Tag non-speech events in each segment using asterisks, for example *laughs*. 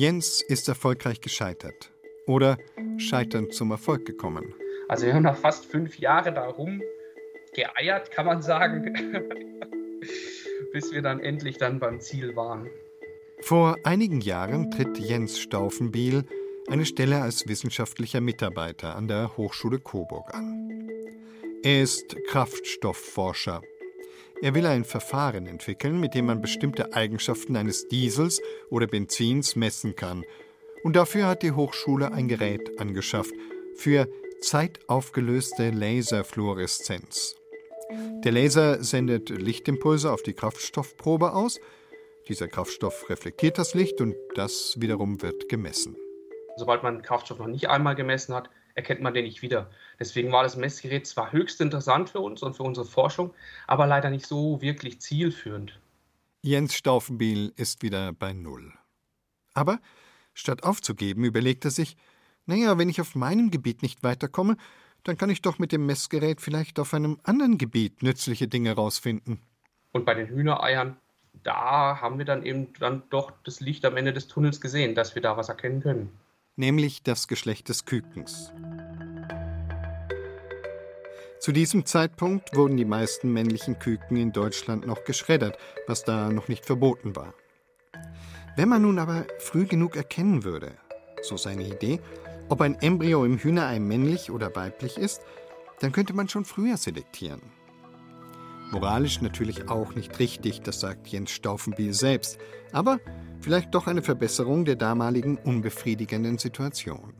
Jens ist erfolgreich gescheitert oder scheiternd zum Erfolg gekommen. Also wir haben nach fast fünf Jahren darum geeiert, kann man sagen, *laughs* bis wir dann endlich dann beim Ziel waren. Vor einigen Jahren tritt Jens Staufenbiel eine Stelle als wissenschaftlicher Mitarbeiter an der Hochschule Coburg an. Er ist Kraftstoffforscher. Er will ein Verfahren entwickeln, mit dem man bestimmte Eigenschaften eines Diesels oder Benzins messen kann. Und dafür hat die Hochschule ein Gerät angeschafft für zeitaufgelöste Laserfluoreszenz. Der Laser sendet Lichtimpulse auf die Kraftstoffprobe aus. Dieser Kraftstoff reflektiert das Licht und das wiederum wird gemessen. Sobald man Kraftstoff noch nicht einmal gemessen hat, erkennt man den nicht wieder. Deswegen war das Messgerät zwar höchst interessant für uns und für unsere Forschung, aber leider nicht so wirklich zielführend. Jens Staufenbiel ist wieder bei Null. Aber statt aufzugeben, überlegt er sich, naja, wenn ich auf meinem Gebiet nicht weiterkomme, dann kann ich doch mit dem Messgerät vielleicht auf einem anderen Gebiet nützliche Dinge rausfinden. Und bei den Hühnereiern, da haben wir dann eben dann doch das Licht am Ende des Tunnels gesehen, dass wir da was erkennen können. Nämlich das Geschlecht des Kükens. Zu diesem Zeitpunkt wurden die meisten männlichen Küken in Deutschland noch geschreddert, was da noch nicht verboten war. Wenn man nun aber früh genug erkennen würde, so seine Idee, ob ein Embryo im Hühnerei männlich oder weiblich ist, dann könnte man schon früher selektieren. Moralisch natürlich auch nicht richtig, das sagt Jens Staufenbiel selbst, aber vielleicht doch eine Verbesserung der damaligen unbefriedigenden Situation.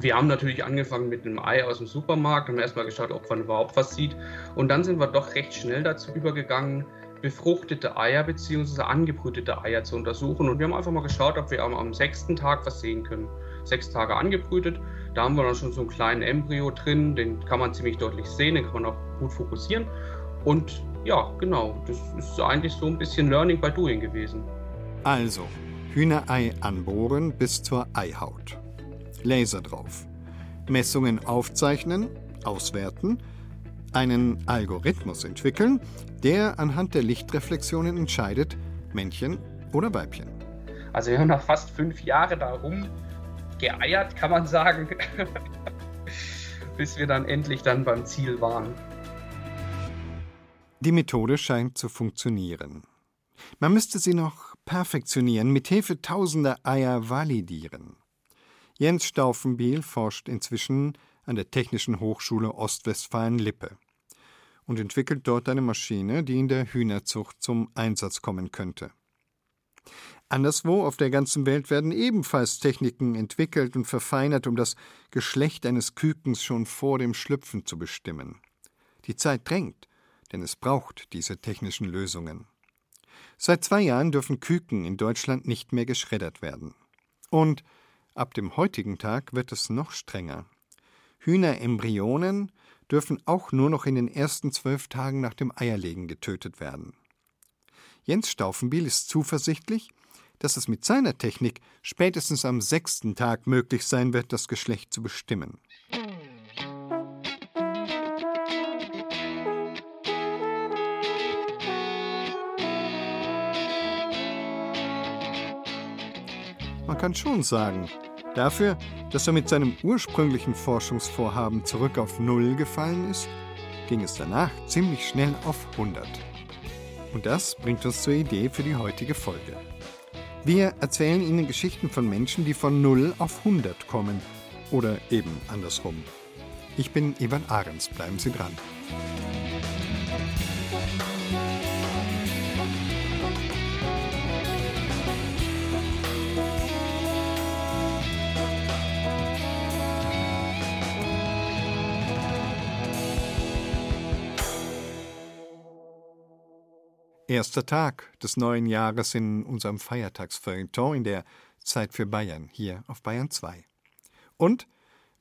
Wir haben natürlich angefangen mit einem Ei aus dem Supermarkt, haben erstmal geschaut, ob man überhaupt was sieht. Und dann sind wir doch recht schnell dazu übergegangen, befruchtete Eier bzw. angebrütete Eier zu untersuchen. Und wir haben einfach mal geschaut, ob wir am, am sechsten Tag was sehen können sechs Tage angebrütet. Da haben wir dann schon so einen kleinen Embryo drin, den kann man ziemlich deutlich sehen, den kann man auch gut fokussieren. Und ja, genau, das ist eigentlich so ein bisschen Learning by Doing gewesen. Also, Hühnerei anbohren bis zur Eihaut. Laser drauf. Messungen aufzeichnen, auswerten, einen Algorithmus entwickeln, der anhand der Lichtreflexionen entscheidet, Männchen oder Weibchen. Also wir haben nach fast fünf Jahren darum geeiert, kann man sagen, *laughs* bis wir dann endlich dann beim Ziel waren. Die Methode scheint zu funktionieren. Man müsste sie noch perfektionieren, mit Hilfe tausender Eier validieren. Jens Staufenbiel forscht inzwischen an der Technischen Hochschule Ostwestfalen-Lippe und entwickelt dort eine Maschine, die in der Hühnerzucht zum Einsatz kommen könnte. Anderswo auf der ganzen Welt werden ebenfalls Techniken entwickelt und verfeinert, um das Geschlecht eines Kükens schon vor dem Schlüpfen zu bestimmen. Die Zeit drängt, denn es braucht diese technischen Lösungen. Seit zwei Jahren dürfen Küken in Deutschland nicht mehr geschreddert werden. Und ab dem heutigen Tag wird es noch strenger. Hühnerembryonen dürfen auch nur noch in den ersten zwölf Tagen nach dem Eierlegen getötet werden. Jens Staufenbiel ist zuversichtlich, dass es mit seiner Technik spätestens am sechsten Tag möglich sein wird, das Geschlecht zu bestimmen. Man kann schon sagen, dafür, dass er mit seinem ursprünglichen Forschungsvorhaben zurück auf Null gefallen ist, ging es danach ziemlich schnell auf 100. Und das bringt uns zur Idee für die heutige Folge. Wir erzählen Ihnen Geschichten von Menschen, die von 0 auf 100 kommen. Oder eben andersrum. Ich bin Ivan Ahrens. Bleiben Sie dran. Erster Tag des neuen Jahres in unserem Feiertagsfeuilleton in der Zeit für Bayern hier auf Bayern 2. Und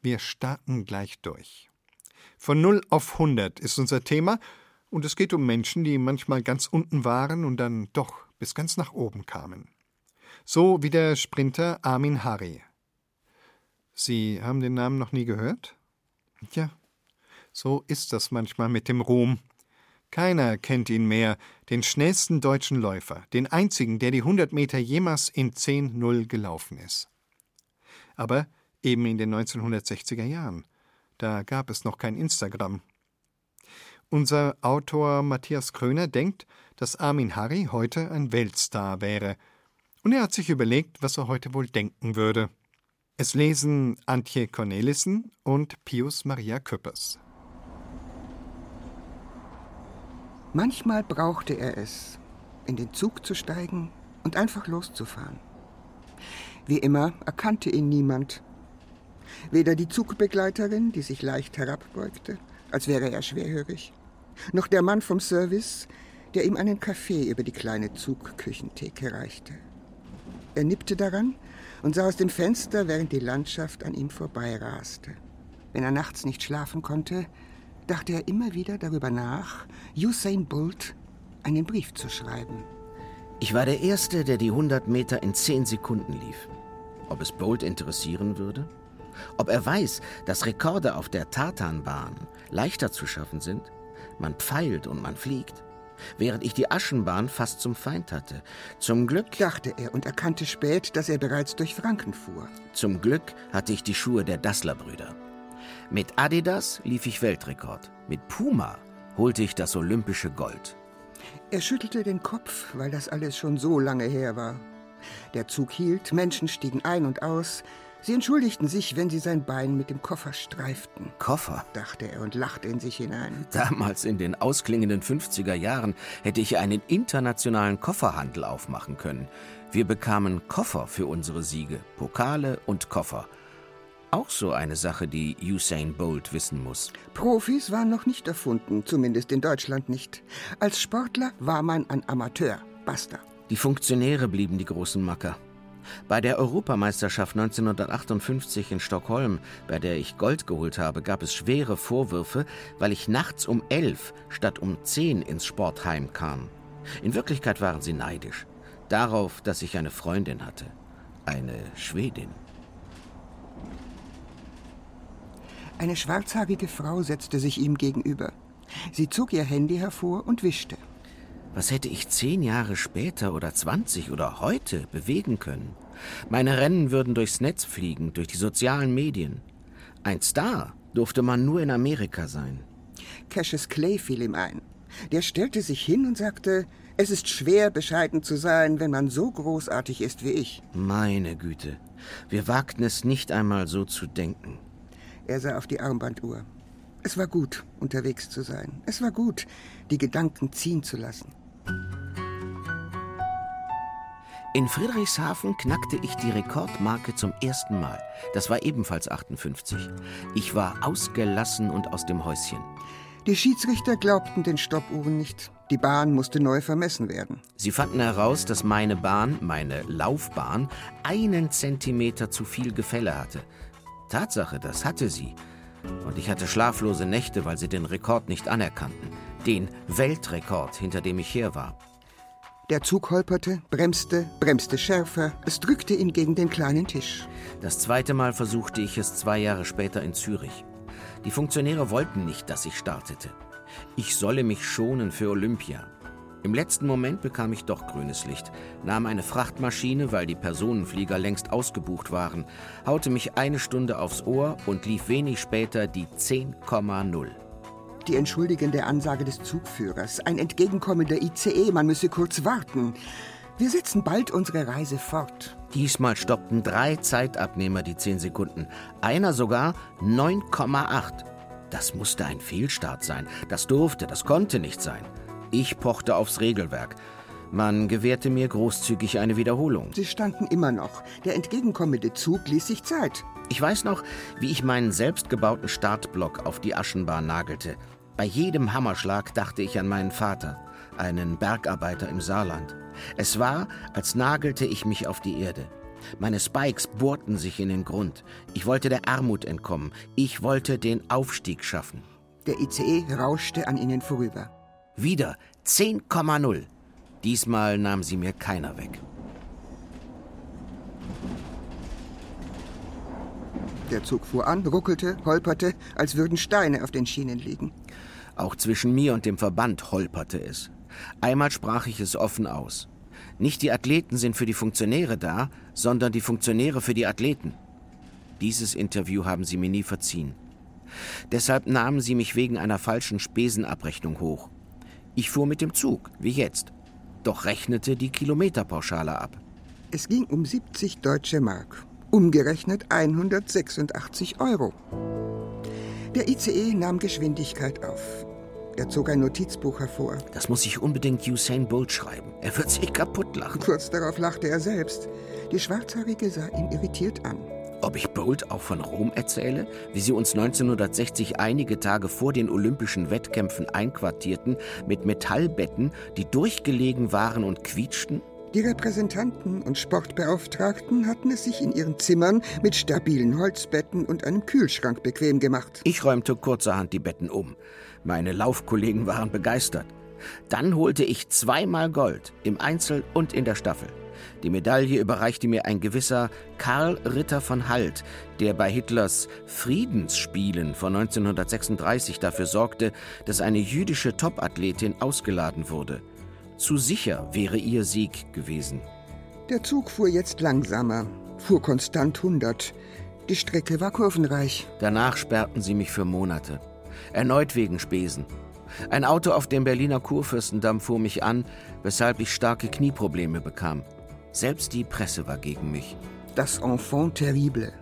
wir starten gleich durch. Von 0 auf 100 ist unser Thema und es geht um Menschen, die manchmal ganz unten waren und dann doch bis ganz nach oben kamen. So wie der Sprinter Armin Hari. Sie haben den Namen noch nie gehört? Ja, so ist das manchmal mit dem Ruhm. Keiner kennt ihn mehr, den schnellsten deutschen Läufer, den einzigen, der die 100 Meter jemals in 10-0 gelaufen ist. Aber eben in den 1960er Jahren, da gab es noch kein Instagram. Unser Autor Matthias Kröner denkt, dass Armin Harry heute ein Weltstar wäre. Und er hat sich überlegt, was er heute wohl denken würde. Es lesen Antje Cornelissen und Pius Maria Küppers. Manchmal brauchte er es, in den Zug zu steigen und einfach loszufahren. Wie immer erkannte ihn niemand. Weder die Zugbegleiterin, die sich leicht herabbeugte, als wäre er schwerhörig, noch der Mann vom Service, der ihm einen Kaffee über die kleine Zugküchentheke reichte. Er nippte daran und sah aus dem Fenster, während die Landschaft an ihm vorbeiraste. Wenn er nachts nicht schlafen konnte, dachte er immer wieder darüber nach, Usain Bolt einen Brief zu schreiben. Ich war der Erste, der die 100 Meter in 10 Sekunden lief. Ob es Bolt interessieren würde? Ob er weiß, dass Rekorde auf der Tartanbahn leichter zu schaffen sind? Man pfeilt und man fliegt während ich die Aschenbahn fast zum Feind hatte. Zum Glück, dachte er und erkannte spät, dass er bereits durch Franken fuhr. Zum Glück hatte ich die Schuhe der Dassler-Brüder. Mit Adidas lief ich Weltrekord. Mit Puma holte ich das olympische Gold. Er schüttelte den Kopf, weil das alles schon so lange her war. Der Zug hielt, Menschen stiegen ein und aus, Sie entschuldigten sich, wenn sie sein Bein mit dem Koffer streiften. Koffer? dachte er und lachte in sich hinein. Damals in den ausklingenden 50er Jahren hätte ich einen internationalen Kofferhandel aufmachen können. Wir bekamen Koffer für unsere Siege, Pokale und Koffer. Auch so eine Sache, die Usain Bolt wissen muss. Profis waren noch nicht erfunden, zumindest in Deutschland nicht. Als Sportler war man ein Amateur, basta. Die Funktionäre blieben die großen Macker. Bei der Europameisterschaft 1958 in Stockholm, bei der ich Gold geholt habe, gab es schwere Vorwürfe, weil ich nachts um elf statt um zehn ins Sportheim kam. In Wirklichkeit waren sie neidisch. Darauf, dass ich eine Freundin hatte. Eine Schwedin. Eine schwarzhaarige Frau setzte sich ihm gegenüber. Sie zog ihr Handy hervor und wischte. Was hätte ich zehn Jahre später oder zwanzig oder heute bewegen können? Meine Rennen würden durchs Netz fliegen, durch die sozialen Medien. Ein Star durfte man nur in Amerika sein. Cassius Clay fiel ihm ein. Der stellte sich hin und sagte, es ist schwer, bescheiden zu sein, wenn man so großartig ist wie ich. Meine Güte, wir wagten es nicht einmal so zu denken. Er sah auf die Armbanduhr. Es war gut, unterwegs zu sein. Es war gut, die Gedanken ziehen zu lassen. In Friedrichshafen knackte ich die Rekordmarke zum ersten Mal. Das war ebenfalls 58. Ich war ausgelassen und aus dem Häuschen. Die Schiedsrichter glaubten den Stoppuhren nicht. Die Bahn musste neu vermessen werden. Sie fanden heraus, dass meine Bahn, meine Laufbahn, einen Zentimeter zu viel Gefälle hatte. Tatsache, das hatte sie. Und ich hatte schlaflose Nächte, weil sie den Rekord nicht anerkannten. Den Weltrekord, hinter dem ich her war. Der Zug holperte, bremste, bremste schärfer. Es drückte ihn gegen den kleinen Tisch. Das zweite Mal versuchte ich es zwei Jahre später in Zürich. Die Funktionäre wollten nicht, dass ich startete. Ich solle mich schonen für Olympia. Im letzten Moment bekam ich doch grünes Licht, nahm eine Frachtmaschine, weil die Personenflieger längst ausgebucht waren, haute mich eine Stunde aufs Ohr und lief wenig später die 10,0 die entschuldigende Ansage des Zugführers, ein entgegenkommender ICE, man müsse kurz warten. Wir setzen bald unsere Reise fort. Diesmal stoppten drei Zeitabnehmer die zehn Sekunden. Einer sogar 9,8. Das musste ein Fehlstart sein. Das durfte, das konnte nicht sein. Ich pochte aufs Regelwerk. Man gewährte mir großzügig eine Wiederholung. Sie standen immer noch. Der entgegenkommende Zug ließ sich Zeit. Ich weiß noch, wie ich meinen selbstgebauten Startblock auf die Aschenbahn nagelte. Bei jedem Hammerschlag dachte ich an meinen Vater, einen Bergarbeiter im Saarland. Es war, als nagelte ich mich auf die Erde. Meine Spikes bohrten sich in den Grund. Ich wollte der Armut entkommen. Ich wollte den Aufstieg schaffen. Der ICE rauschte an ihnen vorüber. Wieder 10,0. Diesmal nahm sie mir keiner weg. Der Zug fuhr an, ruckelte, holperte, als würden Steine auf den Schienen liegen. Auch zwischen mir und dem Verband holperte es. Einmal sprach ich es offen aus. Nicht die Athleten sind für die Funktionäre da, sondern die Funktionäre für die Athleten. Dieses Interview haben sie mir nie verziehen. Deshalb nahmen sie mich wegen einer falschen Spesenabrechnung hoch. Ich fuhr mit dem Zug, wie jetzt, doch rechnete die Kilometerpauschale ab. Es ging um 70 deutsche Mark, umgerechnet 186 Euro. Der ICE nahm Geschwindigkeit auf. Er zog ein Notizbuch hervor. Das muss ich unbedingt Usain Bolt schreiben. Er wird sich kaputt lachen. Kurz darauf lachte er selbst. Die Schwarzhaarige sah ihn irritiert an. Ob ich Bolt auch von Rom erzähle, wie sie uns 1960 einige Tage vor den Olympischen Wettkämpfen einquartierten mit Metallbetten, die durchgelegen waren und quietschten? Die Repräsentanten und Sportbeauftragten hatten es sich in ihren Zimmern mit stabilen Holzbetten und einem Kühlschrank bequem gemacht. Ich räumte kurzerhand die Betten um. Meine Laufkollegen waren begeistert. Dann holte ich zweimal Gold, im Einzel und in der Staffel. Die Medaille überreichte mir ein gewisser Karl Ritter von Halt, der bei Hitlers Friedensspielen von 1936 dafür sorgte, dass eine jüdische Topathletin ausgeladen wurde. Zu sicher wäre ihr Sieg gewesen. Der Zug fuhr jetzt langsamer, fuhr konstant 100. Die Strecke war kurvenreich. Danach sperrten sie mich für Monate. Erneut wegen Spesen. Ein Auto auf dem Berliner Kurfürstendamm fuhr mich an, weshalb ich starke Knieprobleme bekam. Selbst die Presse war gegen mich. Das Enfant terrible.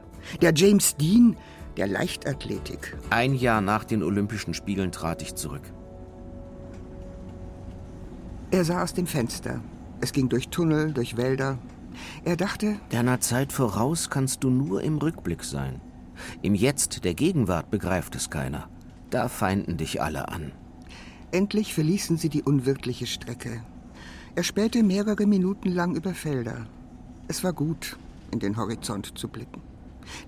Der James Dean der Leichtathletik. Ein Jahr nach den Olympischen Spielen trat ich zurück. Er sah aus dem Fenster. Es ging durch Tunnel, durch Wälder. Er dachte, Deiner Zeit voraus kannst du nur im Rückblick sein. Im Jetzt der Gegenwart begreift es keiner. Da feinden dich alle an. endlich verließen sie die unwirtliche Strecke. Er spähte mehrere Minuten lang über Felder. Es war gut, in den Horizont zu blicken.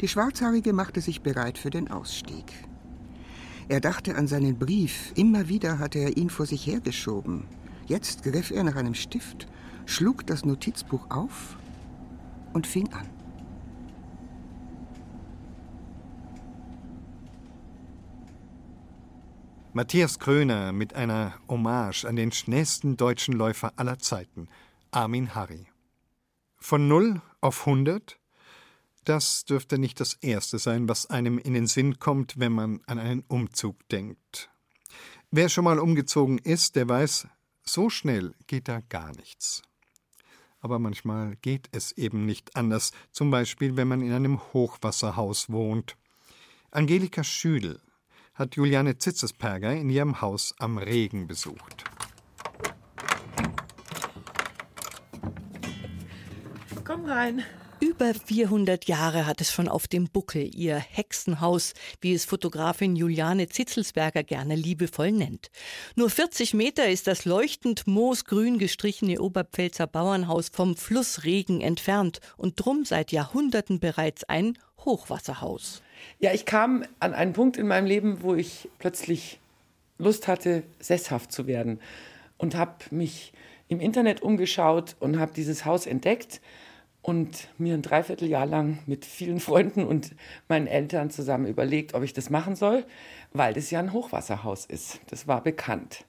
Die Schwarzhaarige machte sich bereit für den Ausstieg. Er dachte an seinen Brief. Immer wieder hatte er ihn vor sich hergeschoben. Jetzt griff er nach einem Stift, schlug das Notizbuch auf und fing an. Matthias Kröner mit einer Hommage an den schnellsten deutschen Läufer aller Zeiten, Armin Harry. Von 0 auf 100? Das dürfte nicht das Erste sein, was einem in den Sinn kommt, wenn man an einen Umzug denkt. Wer schon mal umgezogen ist, der weiß, so schnell geht da gar nichts. Aber manchmal geht es eben nicht anders, zum Beispiel wenn man in einem Hochwasserhaus wohnt. Angelika Schüdel hat Juliane Zitzesperger in ihrem Haus am Regen besucht. Komm rein. Über 400 Jahre hat es schon auf dem Buckel, ihr Hexenhaus, wie es Fotografin Juliane Zitzelsberger gerne liebevoll nennt. Nur 40 Meter ist das leuchtend moosgrün gestrichene Oberpfälzer Bauernhaus vom Flussregen entfernt und drum seit Jahrhunderten bereits ein Hochwasserhaus. Ja, ich kam an einen Punkt in meinem Leben, wo ich plötzlich Lust hatte, sesshaft zu werden und habe mich im Internet umgeschaut und habe dieses Haus entdeckt und mir ein Dreivierteljahr lang mit vielen Freunden und meinen Eltern zusammen überlegt, ob ich das machen soll, weil das ja ein Hochwasserhaus ist. Das war bekannt.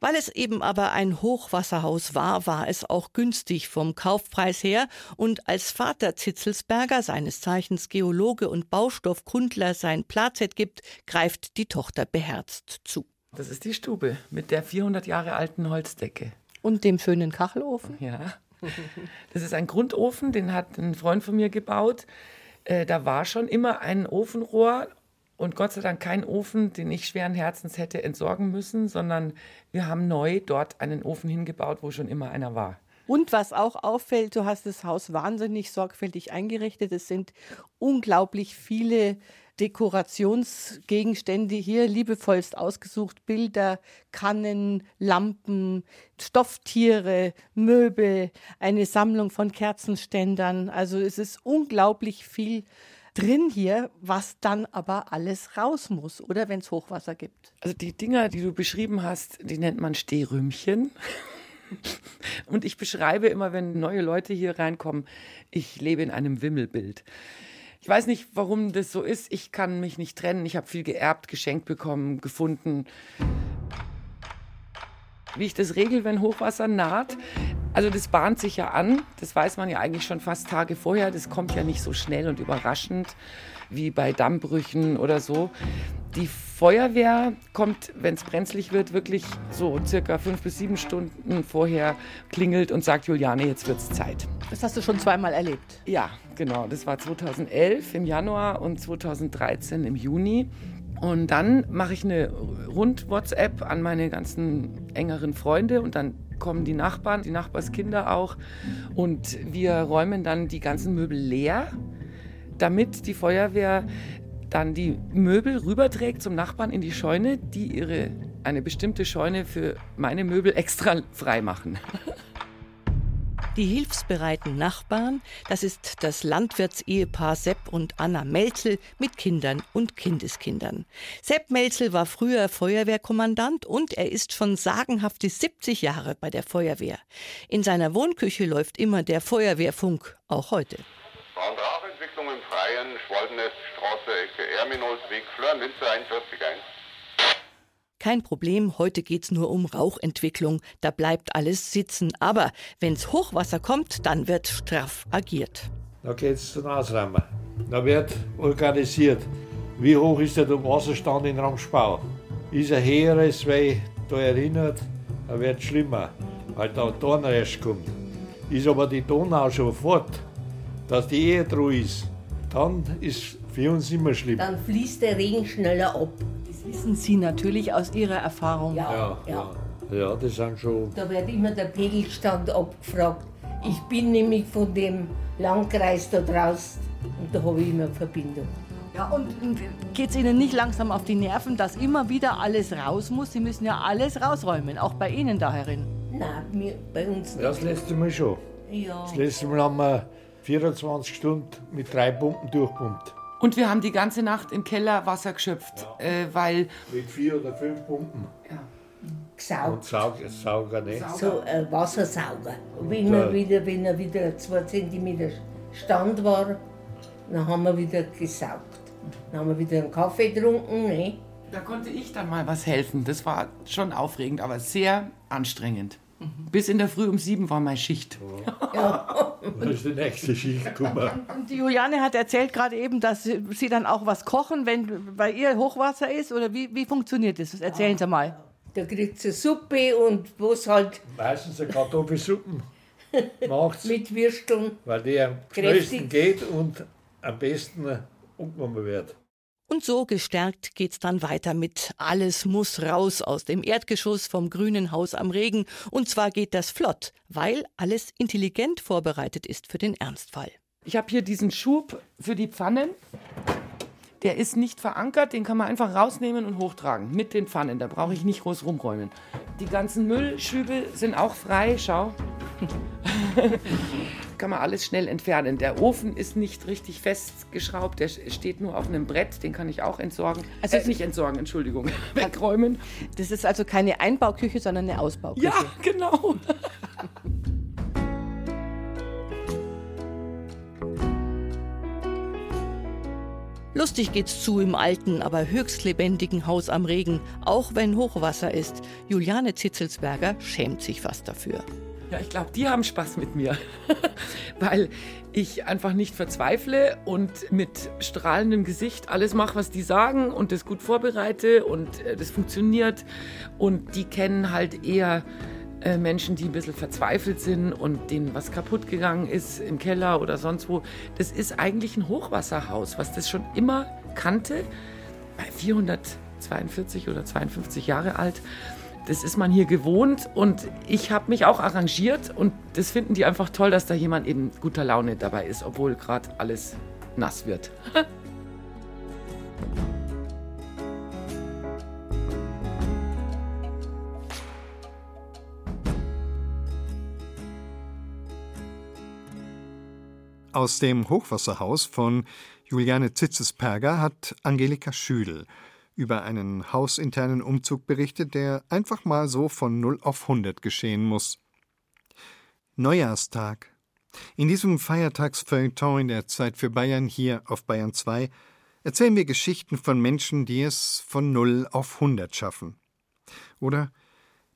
Weil es eben aber ein Hochwasserhaus war, war es auch günstig vom Kaufpreis her und als Vater Zitzelsberger, seines Zeichens Geologe und Baustoffkundler, sein Plazet gibt, greift die Tochter beherzt zu. Das ist die Stube mit der 400 Jahre alten Holzdecke. Und dem schönen Kachelofen? Ja. Das ist ein Grundofen, den hat ein Freund von mir gebaut. Äh, da war schon immer ein Ofenrohr und Gott sei Dank kein Ofen, den ich schweren Herzens hätte entsorgen müssen, sondern wir haben neu dort einen Ofen hingebaut, wo schon immer einer war. Und was auch auffällt, du hast das Haus wahnsinnig sorgfältig eingerichtet. Es sind unglaublich viele Dekorationsgegenstände hier liebevollst ausgesucht. Bilder, Kannen, Lampen, Stofftiere, Möbel, eine Sammlung von Kerzenständern. Also es ist unglaublich viel drin hier, was dann aber alles raus muss, oder wenn es Hochwasser gibt. Also die Dinger, die du beschrieben hast, die nennt man Stehrümchen. *laughs* Und ich beschreibe immer, wenn neue Leute hier reinkommen, ich lebe in einem Wimmelbild. Ich weiß nicht, warum das so ist. Ich kann mich nicht trennen. Ich habe viel geerbt, geschenkt bekommen, gefunden. Wie ich das regel, wenn Hochwasser naht. Also das bahnt sich ja an. Das weiß man ja eigentlich schon fast Tage vorher. Das kommt ja nicht so schnell und überraschend wie bei Dammbrüchen oder so. Die Feuerwehr kommt, wenn es brenzlig wird, wirklich so circa fünf bis sieben Stunden vorher klingelt und sagt, Juliane, jetzt wird's Zeit. Das hast du schon zweimal erlebt. Ja, genau. Das war 2011 im Januar und 2013 im Juni. Und dann mache ich eine Rund-WhatsApp an meine ganzen engeren Freunde und dann kommen die Nachbarn, die Nachbarskinder auch. Und wir räumen dann die ganzen Möbel leer, damit die Feuerwehr dann die Möbel rüberträgt zum Nachbarn in die Scheune, die ihre eine bestimmte Scheune für meine Möbel extra frei machen. *laughs* Die hilfsbereiten Nachbarn, das ist das Landwirtsehepaar Sepp und Anna Melzel mit Kindern und Kindeskindern. Sepp Melzel war früher Feuerwehrkommandant und er ist schon sagenhafte 70 Jahre bei der Feuerwehr. In seiner Wohnküche läuft immer der Feuerwehrfunk, auch heute. Rauchentwicklung im Freien, Schwalbenneststraße, Ecke Erminoldsweg, Flören-Linzer 41 kein Problem, heute geht's nur um Rauchentwicklung, da bleibt alles sitzen. Aber wenn's Hochwasser kommt, dann wird straff agiert. Da geht's zum Ausräumen. Da wird organisiert. Wie hoch ist der Wasserstand in Ramspau? Ist er höher, als wer da erinnert, dann wird es schlimmer, weil da ein Dornrest kommt. Ist aber die Donau schon fort, dass die Ehe ruhig ist, dann ist für uns immer schlimm. Dann fließt der Regen schneller ab wissen Sie natürlich aus Ihrer Erfahrung. Ja, ja. ja. ja das sind schon. Da wird immer der Pegelstand abgefragt. Ich bin nämlich von dem Landkreis da draußen und da habe ich immer eine Verbindung. Ja, und geht es Ihnen nicht langsam auf die Nerven, dass immer wieder alles raus muss? Sie müssen ja alles rausräumen, auch bei Ihnen da herin. Nein, wir, bei uns nicht. Ja, das letzte Mal schon. Ja. Das letzte Mal haben wir 24 Stunden mit drei Pumpen durchpumpt. Und wir haben die ganze Nacht im Keller Wasser geschöpft, ja. äh, weil. Mit vier oder fünf Pumpen. Ja. Gesaugt. Und Saug, Sauger nicht. So ein äh, Wassersauger. Wenn, er wieder, wenn er wieder zwei Zentimeter Stand war, dann haben wir wieder gesaugt. Dann haben wir wieder einen Kaffee getrunken. Ne? Da konnte ich dann mal was helfen. Das war schon aufregend, aber sehr anstrengend. Bis in der Früh um sieben war meine Schicht. Ja. *laughs* Das ist die nächste Schicht gekommen. Und die Juliane hat erzählt gerade eben, dass sie dann auch was kochen, wenn bei ihr Hochwasser ist. Oder wie, wie funktioniert das? Erzählen Sie mal. Da kriegt sie Suppe und was halt. Meistens eine Kartoffelsuppe macht Mit Würsteln. Weil die am schnellsten geht und am besten umgenommen wird. Und so gestärkt geht's dann weiter mit Alles muss raus aus dem Erdgeschoss vom grünen Haus am Regen. Und zwar geht das flott, weil alles intelligent vorbereitet ist für den Ernstfall. Ich habe hier diesen Schub für die Pfannen. Der ist nicht verankert, den kann man einfach rausnehmen und hochtragen mit den Pfannen. Da brauche ich nicht groß rumräumen. Die ganzen Müllschübe sind auch frei, schau. *laughs* kann man alles schnell entfernen. Der Ofen ist nicht richtig festgeschraubt, der steht nur auf einem Brett, den kann ich auch entsorgen. Also äh, nicht entsorgen, Entschuldigung, *laughs* wegräumen. Das ist also keine Einbauküche, sondern eine Ausbauküche. Ja, genau. *laughs* Lustig geht's zu im alten, aber höchst lebendigen Haus am Regen, auch wenn Hochwasser ist. Juliane Zitzelsberger schämt sich fast dafür. Ja, ich glaube, die haben Spaß mit mir, *laughs* weil ich einfach nicht verzweifle und mit strahlendem Gesicht alles mache, was die sagen und das gut vorbereite und äh, das funktioniert. Und die kennen halt eher äh, Menschen, die ein bisschen verzweifelt sind und denen was kaputt gegangen ist im Keller oder sonst wo. Das ist eigentlich ein Hochwasserhaus, was das schon immer kannte, bei 442 oder 52 Jahre alt das ist man hier gewohnt und ich habe mich auch arrangiert und das finden die einfach toll, dass da jemand in guter Laune dabei ist, obwohl gerade alles nass wird. *laughs* Aus dem Hochwasserhaus von Juliane Zitzesperger hat Angelika Schüdel über einen hausinternen Umzug berichtet, der einfach mal so von 0 auf 100 geschehen muss. Neujahrstag. In diesem Feiertagsfeuilleton in der Zeit für Bayern hier auf Bayern 2 erzählen wir Geschichten von Menschen, die es von 0 auf 100 schaffen. Oder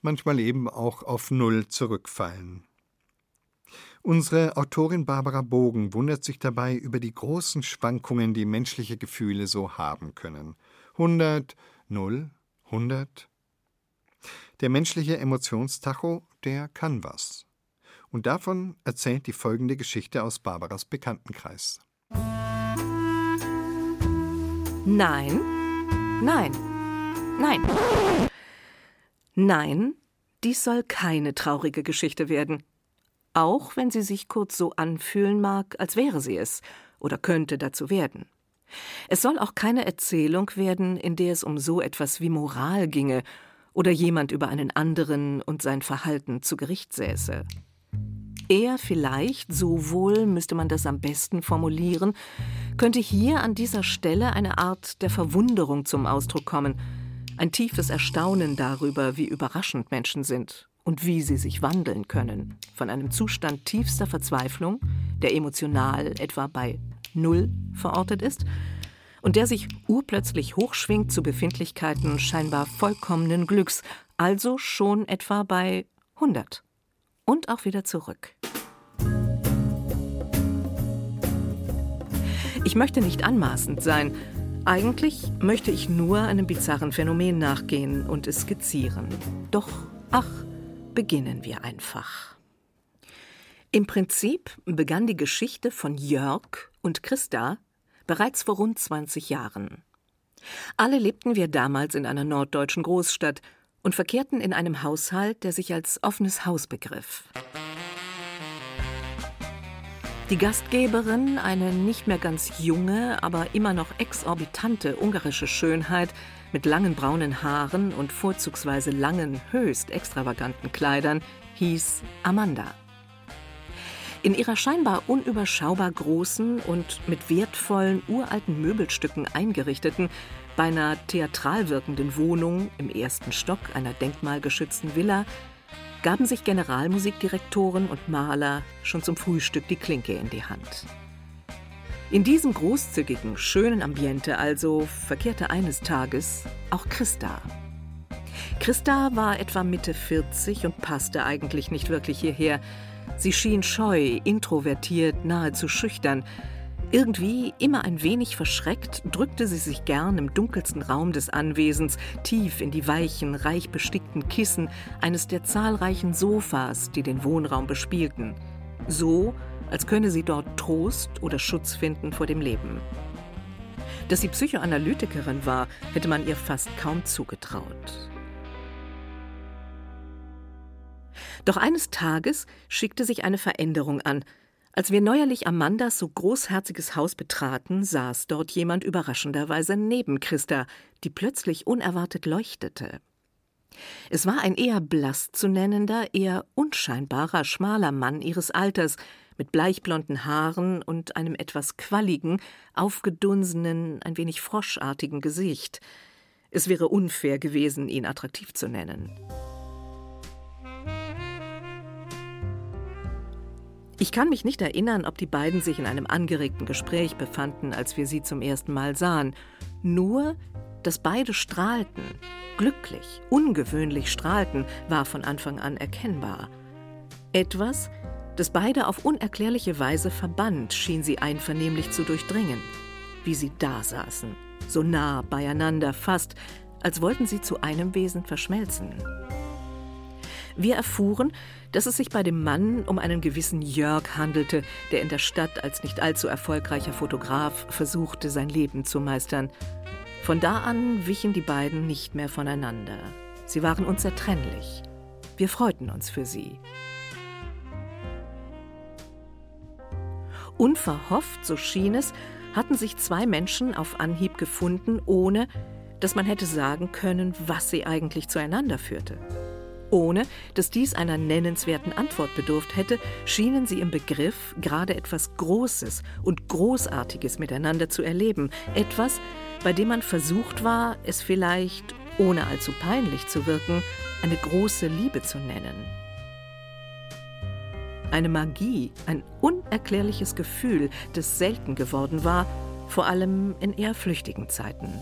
manchmal eben auch auf Null zurückfallen. Unsere Autorin Barbara Bogen wundert sich dabei über die großen Schwankungen, die menschliche Gefühle so haben können. 100, 0, 100. Der menschliche Emotionstacho, der kann was. Und davon erzählt die folgende Geschichte aus Barbaras Bekanntenkreis. Nein, nein, nein. Nein, dies soll keine traurige Geschichte werden. Auch wenn sie sich kurz so anfühlen mag, als wäre sie es oder könnte dazu werden. Es soll auch keine Erzählung werden, in der es um so etwas wie Moral ginge oder jemand über einen anderen und sein Verhalten zu Gericht säße. Eher vielleicht, so wohl müsste man das am besten formulieren, könnte hier an dieser Stelle eine Art der Verwunderung zum Ausdruck kommen, ein tiefes Erstaunen darüber, wie überraschend Menschen sind und wie sie sich wandeln können, von einem Zustand tiefster Verzweiflung, der emotional etwa bei Null verortet ist, und der sich urplötzlich hochschwingt zu Befindlichkeiten scheinbar vollkommenen Glücks, also schon etwa bei 100 und auch wieder zurück. Ich möchte nicht anmaßend sein. Eigentlich möchte ich nur einem bizarren Phänomen nachgehen und es skizzieren. Doch, ach, beginnen wir einfach. Im Prinzip begann die Geschichte von Jörg und Christa bereits vor rund 20 Jahren. Alle lebten wir damals in einer norddeutschen Großstadt und verkehrten in einem Haushalt, der sich als offenes Haus begriff. Die Gastgeberin, eine nicht mehr ganz junge, aber immer noch exorbitante ungarische Schönheit mit langen braunen Haaren und vorzugsweise langen, höchst extravaganten Kleidern, hieß Amanda. In ihrer scheinbar unüberschaubar großen und mit wertvollen uralten Möbelstücken eingerichteten, beinahe theatral wirkenden Wohnung im ersten Stock einer denkmalgeschützten Villa gaben sich Generalmusikdirektoren und Maler schon zum Frühstück die Klinke in die Hand. In diesem großzügigen, schönen Ambiente also verkehrte eines Tages auch Christa. Christa war etwa Mitte 40 und passte eigentlich nicht wirklich hierher. Sie schien scheu, introvertiert, nahezu schüchtern, irgendwie immer ein wenig verschreckt, drückte sie sich gern im dunkelsten Raum des Anwesens tief in die weichen, reich bestickten Kissen eines der zahlreichen Sofas, die den Wohnraum bespielten. So, als könne sie dort Trost oder Schutz finden vor dem Leben. Dass sie Psychoanalytikerin war, hätte man ihr fast kaum zugetraut. Doch eines Tages schickte sich eine Veränderung an, als wir neuerlich Amandas so großherziges Haus betraten, saß dort jemand überraschenderweise neben Christa, die plötzlich unerwartet leuchtete. Es war ein eher blass zu nennender, eher unscheinbarer, schmaler Mann ihres Alters, mit bleichblonden Haaren und einem etwas qualligen, aufgedunsenen, ein wenig froschartigen Gesicht. Es wäre unfair gewesen, ihn attraktiv zu nennen. Ich kann mich nicht erinnern, ob die beiden sich in einem angeregten Gespräch befanden, als wir sie zum ersten Mal sahen. Nur, dass beide strahlten, glücklich, ungewöhnlich strahlten, war von Anfang an erkennbar. Etwas, das beide auf unerklärliche Weise verband, schien sie einvernehmlich zu durchdringen. Wie sie da saßen, so nah beieinander, fast, als wollten sie zu einem Wesen verschmelzen. Wir erfuhren, dass es sich bei dem Mann um einen gewissen Jörg handelte, der in der Stadt als nicht allzu erfolgreicher Fotograf versuchte, sein Leben zu meistern. Von da an wichen die beiden nicht mehr voneinander. Sie waren unzertrennlich. Wir freuten uns für sie. Unverhofft, so schien es, hatten sich zwei Menschen auf Anhieb gefunden, ohne dass man hätte sagen können, was sie eigentlich zueinander führte. Ohne dass dies einer nennenswerten Antwort bedurft hätte, schienen sie im Begriff, gerade etwas Großes und Großartiges miteinander zu erleben, etwas, bei dem man versucht war, es vielleicht, ohne allzu peinlich zu wirken, eine große Liebe zu nennen. Eine Magie, ein unerklärliches Gefühl, das selten geworden war, vor allem in eher flüchtigen Zeiten.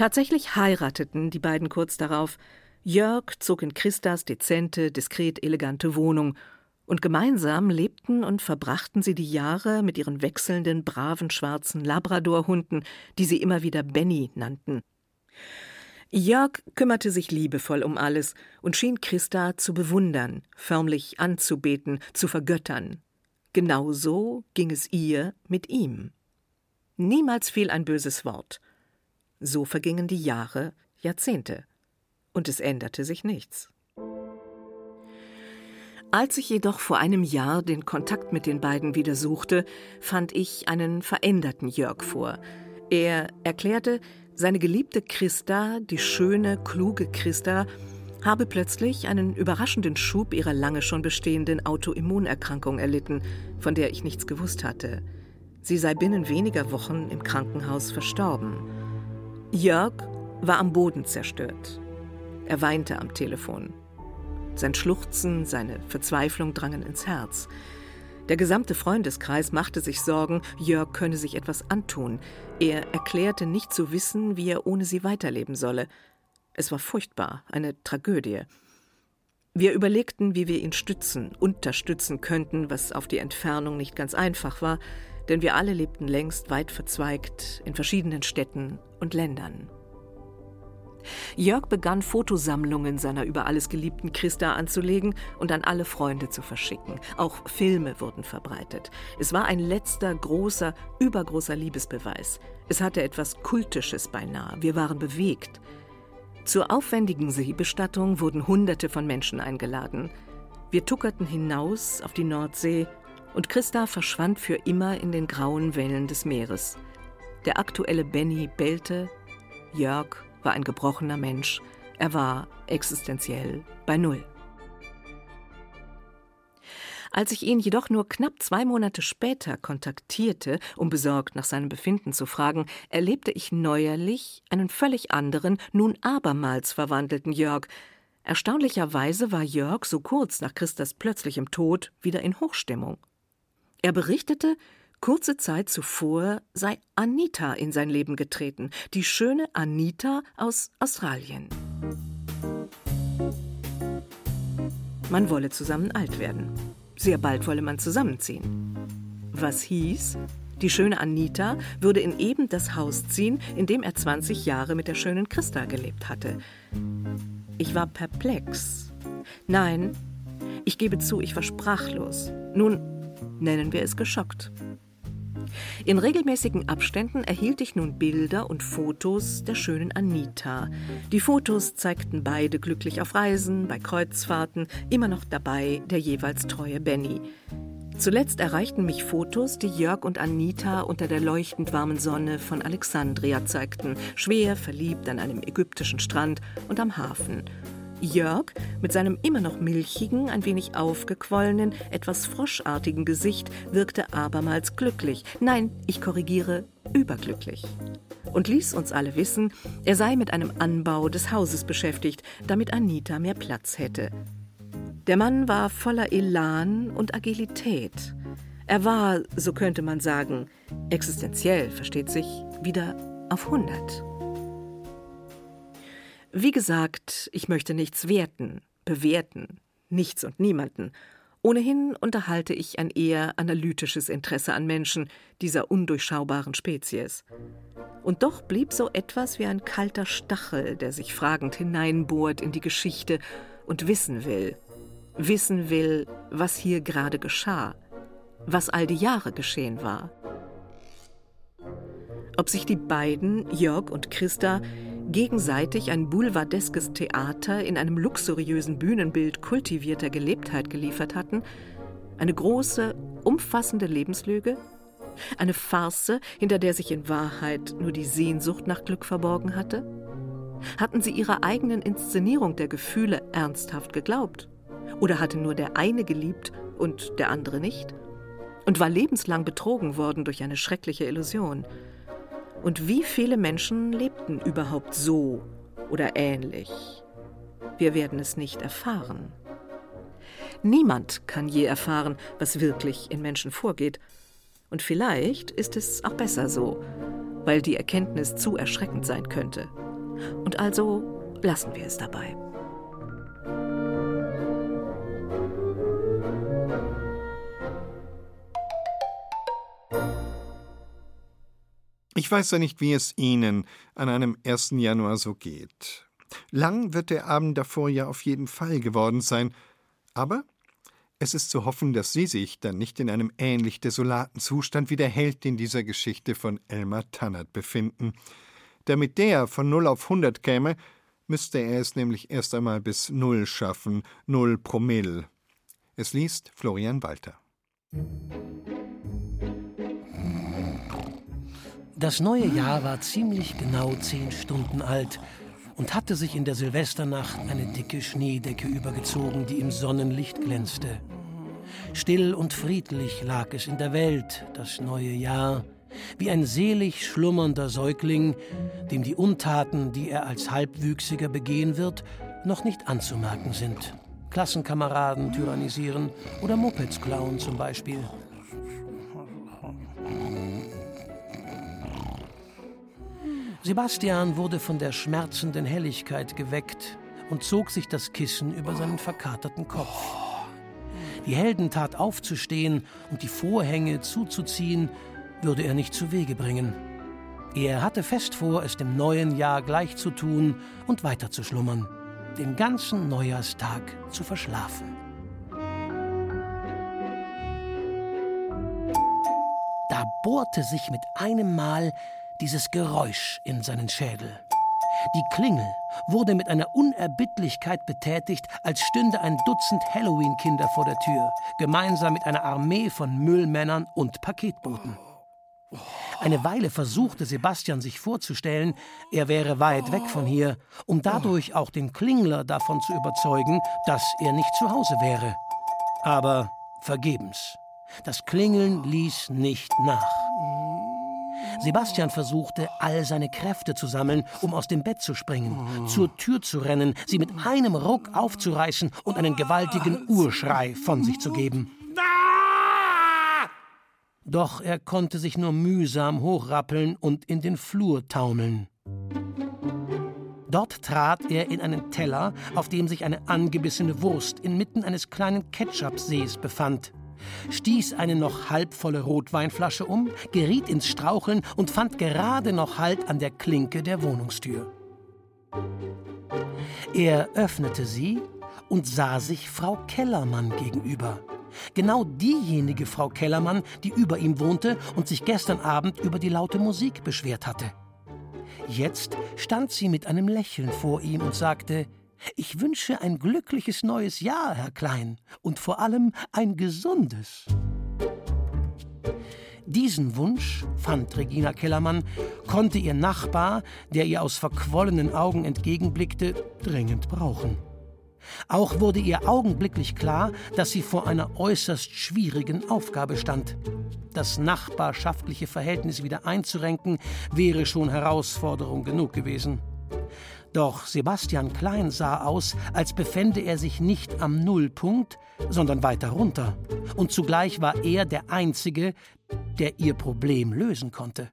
Tatsächlich heirateten die beiden kurz darauf. Jörg zog in Christas dezente, diskret elegante Wohnung und gemeinsam lebten und verbrachten sie die Jahre mit ihren wechselnden, braven schwarzen Labradorhunden, die sie immer wieder Benny nannten. Jörg kümmerte sich liebevoll um alles und schien Christa zu bewundern, förmlich anzubeten, zu vergöttern. Genauso ging es ihr mit ihm. Niemals fiel ein böses Wort. So vergingen die Jahre, Jahrzehnte. Und es änderte sich nichts. Als ich jedoch vor einem Jahr den Kontakt mit den beiden wieder suchte, fand ich einen veränderten Jörg vor. Er erklärte, seine geliebte Christa, die schöne, kluge Christa, habe plötzlich einen überraschenden Schub ihrer lange schon bestehenden Autoimmunerkrankung erlitten, von der ich nichts gewusst hatte. Sie sei binnen weniger Wochen im Krankenhaus verstorben. Jörg war am Boden zerstört. Er weinte am Telefon. Sein Schluchzen, seine Verzweiflung drangen ins Herz. Der gesamte Freundeskreis machte sich Sorgen, Jörg könne sich etwas antun. Er erklärte nicht zu wissen, wie er ohne sie weiterleben solle. Es war furchtbar, eine Tragödie. Wir überlegten, wie wir ihn stützen, unterstützen könnten, was auf die Entfernung nicht ganz einfach war, denn wir alle lebten längst weit verzweigt in verschiedenen Städten und Ländern. Jörg begann Fotosammlungen seiner über alles geliebten Christa anzulegen und an alle Freunde zu verschicken. Auch Filme wurden verbreitet. Es war ein letzter großer, übergroßer Liebesbeweis. Es hatte etwas Kultisches beinahe. Wir waren bewegt. Zur aufwendigen Seebestattung wurden Hunderte von Menschen eingeladen. Wir tuckerten hinaus auf die Nordsee und Christa verschwand für immer in den grauen Wellen des Meeres. Der aktuelle Benny bellte, Jörg war ein gebrochener Mensch. Er war existenziell bei Null. Als ich ihn jedoch nur knapp zwei Monate später kontaktierte, um besorgt nach seinem Befinden zu fragen, erlebte ich neuerlich einen völlig anderen, nun abermals verwandelten Jörg. Erstaunlicherweise war Jörg so kurz nach Christas plötzlichem Tod wieder in Hochstimmung. Er berichtete, Kurze Zeit zuvor sei Anita in sein Leben getreten, die schöne Anita aus Australien. Man wolle zusammen alt werden. Sehr bald wolle man zusammenziehen. Was hieß, die schöne Anita würde in eben das Haus ziehen, in dem er 20 Jahre mit der schönen Christa gelebt hatte. Ich war perplex. Nein, ich gebe zu, ich war sprachlos. Nun, nennen wir es geschockt. In regelmäßigen Abständen erhielt ich nun Bilder und Fotos der schönen Anita. Die Fotos zeigten beide glücklich auf Reisen, bei Kreuzfahrten, immer noch dabei der jeweils treue Benny. Zuletzt erreichten mich Fotos, die Jörg und Anita unter der leuchtend warmen Sonne von Alexandria zeigten, schwer verliebt an einem ägyptischen Strand und am Hafen. Jörg mit seinem immer noch milchigen, ein wenig aufgequollenen, etwas froschartigen Gesicht wirkte abermals glücklich. Nein, ich korrigiere, überglücklich. Und ließ uns alle wissen, er sei mit einem Anbau des Hauses beschäftigt, damit Anita mehr Platz hätte. Der Mann war voller Elan und Agilität. Er war, so könnte man sagen, existenziell, versteht sich, wieder auf 100. Wie gesagt, ich möchte nichts werten, bewerten, nichts und niemanden. Ohnehin unterhalte ich ein eher analytisches Interesse an Menschen dieser undurchschaubaren Spezies. Und doch blieb so etwas wie ein kalter Stachel, der sich fragend hineinbohrt in die Geschichte und wissen will, wissen will, was hier gerade geschah, was all die Jahre geschehen war. Ob sich die beiden, Jörg und Christa, gegenseitig ein boulevardeskes Theater in einem luxuriösen Bühnenbild kultivierter Gelebtheit geliefert hatten, eine große, umfassende Lebenslüge, eine Farce, hinter der sich in Wahrheit nur die Sehnsucht nach Glück verborgen hatte? Hatten sie ihrer eigenen Inszenierung der Gefühle ernsthaft geglaubt? Oder hatte nur der eine geliebt und der andere nicht? Und war lebenslang betrogen worden durch eine schreckliche Illusion? Und wie viele Menschen lebten überhaupt so oder ähnlich? Wir werden es nicht erfahren. Niemand kann je erfahren, was wirklich in Menschen vorgeht. Und vielleicht ist es auch besser so, weil die Erkenntnis zu erschreckend sein könnte. Und also lassen wir es dabei. Ich weiß ja nicht, wie es Ihnen an einem 1. Januar so geht. Lang wird der Abend davor ja auf jeden Fall geworden sein, aber es ist zu hoffen, dass Sie sich dann nicht in einem ähnlich desolaten Zustand wie der Held in dieser Geschichte von Elmar Tannert befinden. Damit der von 0 auf 100 käme, müsste er es nämlich erst einmal bis Null schaffen, Null Promille. Es liest Florian Walter. Das neue Jahr war ziemlich genau zehn Stunden alt und hatte sich in der Silvesternacht eine dicke Schneedecke übergezogen, die im Sonnenlicht glänzte. Still und friedlich lag es in der Welt, das neue Jahr, wie ein selig schlummernder Säugling, dem die Untaten, die er als Halbwüchsiger begehen wird, noch nicht anzumerken sind. Klassenkameraden tyrannisieren oder Mopeds klauen zum Beispiel. Sebastian wurde von der schmerzenden Helligkeit geweckt und zog sich das Kissen über seinen verkaterten Kopf. Die Heldentat aufzustehen und die Vorhänge zuzuziehen, würde er nicht zu Wege bringen. Er hatte fest vor, es dem neuen Jahr gleich zu tun und weiter zu schlummern, den ganzen Neujahrstag zu verschlafen. Da bohrte sich mit einem Mal dieses Geräusch in seinen Schädel. Die Klingel wurde mit einer Unerbittlichkeit betätigt, als stünde ein Dutzend Halloween-Kinder vor der Tür, gemeinsam mit einer Armee von Müllmännern und Paketboten. Eine Weile versuchte Sebastian sich vorzustellen, er wäre weit weg von hier, um dadurch auch den Klingler davon zu überzeugen, dass er nicht zu Hause wäre. Aber vergebens. Das Klingeln ließ nicht nach. Sebastian versuchte, all seine Kräfte zu sammeln, um aus dem Bett zu springen, zur Tür zu rennen, sie mit einem Ruck aufzureißen und einen gewaltigen Urschrei von sich zu geben. Doch er konnte sich nur mühsam hochrappeln und in den Flur taumeln. Dort trat er in einen Teller, auf dem sich eine angebissene Wurst inmitten eines kleinen Ketchupsees befand stieß eine noch halbvolle Rotweinflasche um, geriet ins Straucheln und fand gerade noch Halt an der Klinke der Wohnungstür. Er öffnete sie und sah sich Frau Kellermann gegenüber. Genau diejenige Frau Kellermann, die über ihm wohnte und sich gestern Abend über die laute Musik beschwert hatte. Jetzt stand sie mit einem Lächeln vor ihm und sagte ich wünsche ein glückliches neues Jahr, Herr Klein, und vor allem ein gesundes. Diesen Wunsch, fand Regina Kellermann, konnte ihr Nachbar, der ihr aus verquollenen Augen entgegenblickte, dringend brauchen. Auch wurde ihr augenblicklich klar, dass sie vor einer äußerst schwierigen Aufgabe stand. Das nachbarschaftliche Verhältnis wieder einzurenken, wäre schon Herausforderung genug gewesen. Doch Sebastian Klein sah aus, als befände er sich nicht am Nullpunkt, sondern weiter runter. Und zugleich war er der Einzige, der ihr Problem lösen konnte.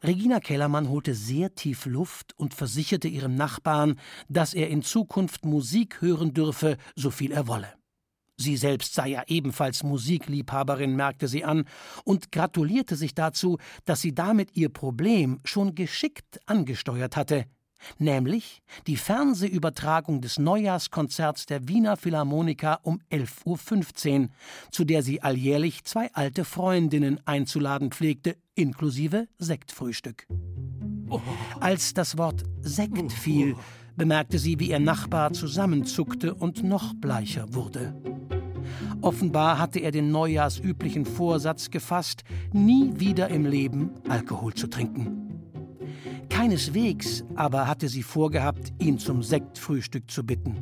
Regina Kellermann holte sehr tief Luft und versicherte ihrem Nachbarn, dass er in Zukunft Musik hören dürfe, so viel er wolle. Sie selbst sei ja ebenfalls Musikliebhaberin, merkte sie an, und gratulierte sich dazu, dass sie damit ihr Problem schon geschickt angesteuert hatte nämlich die Fernsehübertragung des Neujahrskonzerts der Wiener Philharmoniker um 11.15 Uhr, zu der sie alljährlich zwei alte Freundinnen einzuladen pflegte, inklusive Sektfrühstück. Als das Wort Sekt fiel, bemerkte sie, wie ihr Nachbar zusammenzuckte und noch bleicher wurde. Offenbar hatte er den neujahrsüblichen Vorsatz gefasst, nie wieder im Leben Alkohol zu trinken. Keineswegs aber hatte sie vorgehabt, ihn zum Sektfrühstück zu bitten.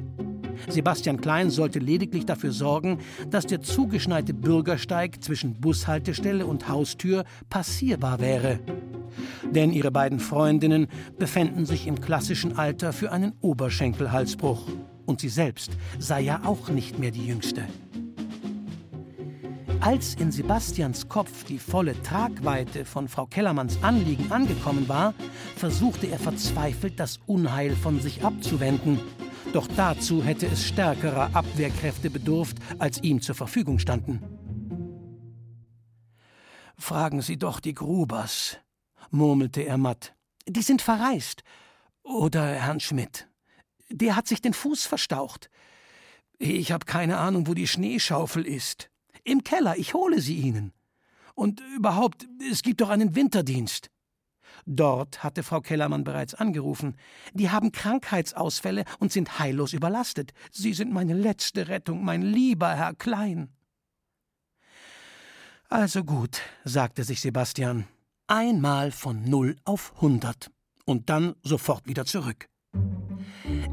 Sebastian Klein sollte lediglich dafür sorgen, dass der zugeschneite Bürgersteig zwischen Bushaltestelle und Haustür passierbar wäre. Denn ihre beiden Freundinnen befänden sich im klassischen Alter für einen Oberschenkelhalsbruch. Und sie selbst sei ja auch nicht mehr die Jüngste. Als in Sebastians Kopf die volle Tragweite von Frau Kellermanns Anliegen angekommen war, versuchte er verzweifelt, das Unheil von sich abzuwenden. Doch dazu hätte es stärkerer Abwehrkräfte bedurft, als ihm zur Verfügung standen. Fragen Sie doch die Grubers, murmelte er matt. Die sind verreist. Oder Herrn Schmidt. Der hat sich den Fuß verstaucht. Ich habe keine Ahnung, wo die Schneeschaufel ist. Im Keller, ich hole sie Ihnen. Und überhaupt, es gibt doch einen Winterdienst. Dort hatte Frau Kellermann bereits angerufen. Die haben Krankheitsausfälle und sind heillos überlastet. Sie sind meine letzte Rettung, mein lieber Herr Klein. Also gut, sagte sich Sebastian. Einmal von null auf hundert. Und dann sofort wieder zurück.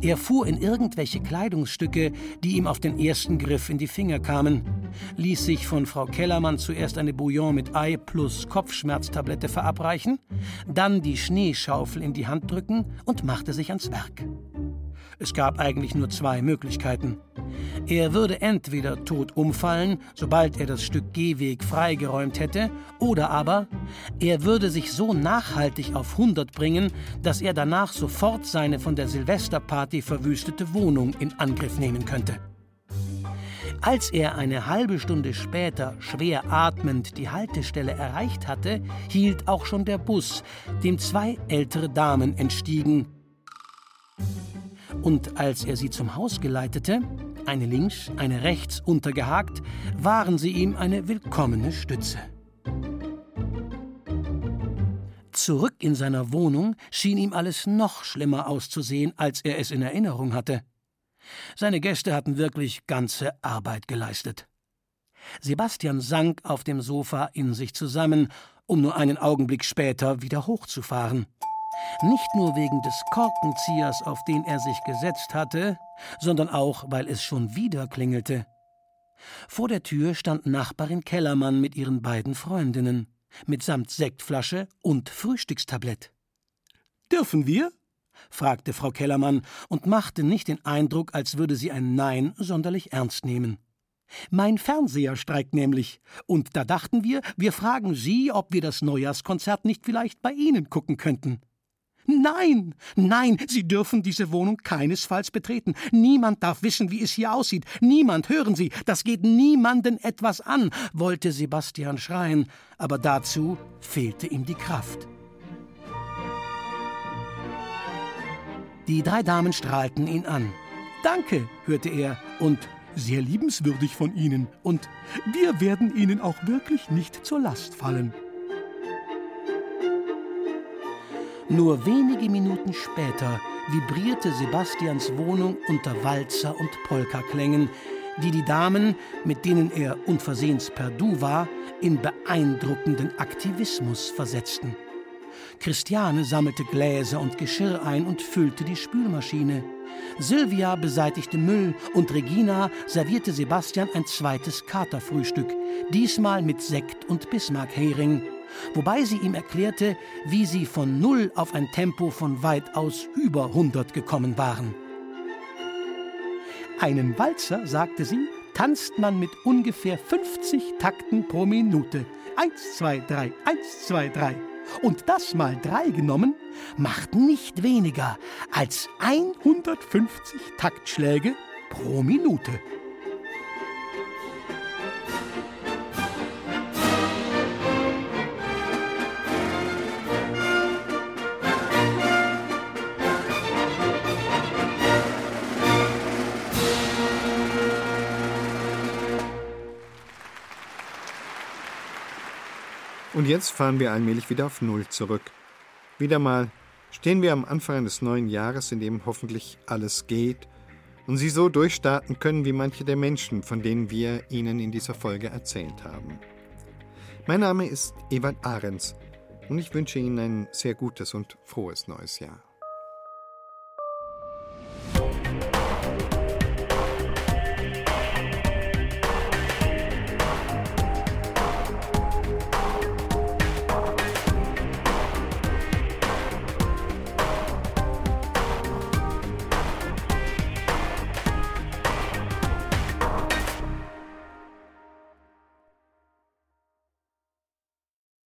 Er fuhr in irgendwelche Kleidungsstücke, die ihm auf den ersten Griff in die Finger kamen, ließ sich von Frau Kellermann zuerst eine Bouillon mit Ei plus Kopfschmerztablette verabreichen, dann die Schneeschaufel in die Hand drücken und machte sich ans Werk. Es gab eigentlich nur zwei Möglichkeiten. Er würde entweder tot umfallen, sobald er das Stück Gehweg freigeräumt hätte, oder aber er würde sich so nachhaltig auf 100 bringen, dass er danach sofort seine von der Silvesterparty verwüstete Wohnung in Angriff nehmen könnte. Als er eine halbe Stunde später schwer atmend die Haltestelle erreicht hatte, hielt auch schon der Bus, dem zwei ältere Damen entstiegen, und als er sie zum Haus geleitete, eine links, eine rechts untergehakt, waren sie ihm eine willkommene Stütze. Zurück in seiner Wohnung schien ihm alles noch schlimmer auszusehen, als er es in Erinnerung hatte. Seine Gäste hatten wirklich ganze Arbeit geleistet. Sebastian sank auf dem Sofa in sich zusammen, um nur einen Augenblick später wieder hochzufahren. Nicht nur wegen des Korkenziehers, auf den er sich gesetzt hatte, sondern auch, weil es schon wieder klingelte. Vor der Tür stand Nachbarin Kellermann mit ihren beiden Freundinnen, mitsamt Sektflasche und Frühstückstablett. Dürfen wir? fragte Frau Kellermann und machte nicht den Eindruck, als würde sie ein Nein sonderlich ernst nehmen. Mein Fernseher streikt nämlich, und da dachten wir, wir fragen Sie, ob wir das Neujahrskonzert nicht vielleicht bei Ihnen gucken könnten. Nein, nein, Sie dürfen diese Wohnung keinesfalls betreten. Niemand darf wissen, wie es hier aussieht. Niemand, hören Sie, das geht niemanden etwas an, wollte Sebastian schreien, aber dazu fehlte ihm die Kraft. Die drei Damen strahlten ihn an. Danke, hörte er, und sehr liebenswürdig von Ihnen, und wir werden Ihnen auch wirklich nicht zur Last fallen. Nur wenige Minuten später vibrierte Sebastians Wohnung unter Walzer- und Polkaklängen, die die Damen, mit denen er unversehens per Du war, in beeindruckenden Aktivismus versetzten. Christiane sammelte Gläser und Geschirr ein und füllte die Spülmaschine. Sylvia beseitigte Müll und Regina servierte Sebastian ein zweites Katerfrühstück, diesmal mit Sekt und Bismarckhering wobei sie ihm erklärte, wie sie von null auf ein Tempo von weitaus über 100 gekommen waren. Einen Walzer, sagte sie, tanzt man mit ungefähr 50 Takten pro Minute. Eins, zwei, drei, eins, zwei, drei. Und das mal drei genommen, macht nicht weniger als 150 Taktschläge pro Minute. Und jetzt fahren wir allmählich wieder auf Null zurück. Wieder mal stehen wir am Anfang eines neuen Jahres, in dem hoffentlich alles geht und Sie so durchstarten können wie manche der Menschen, von denen wir Ihnen in dieser Folge erzählt haben. Mein Name ist Ewald Ahrens und ich wünsche Ihnen ein sehr gutes und frohes neues Jahr.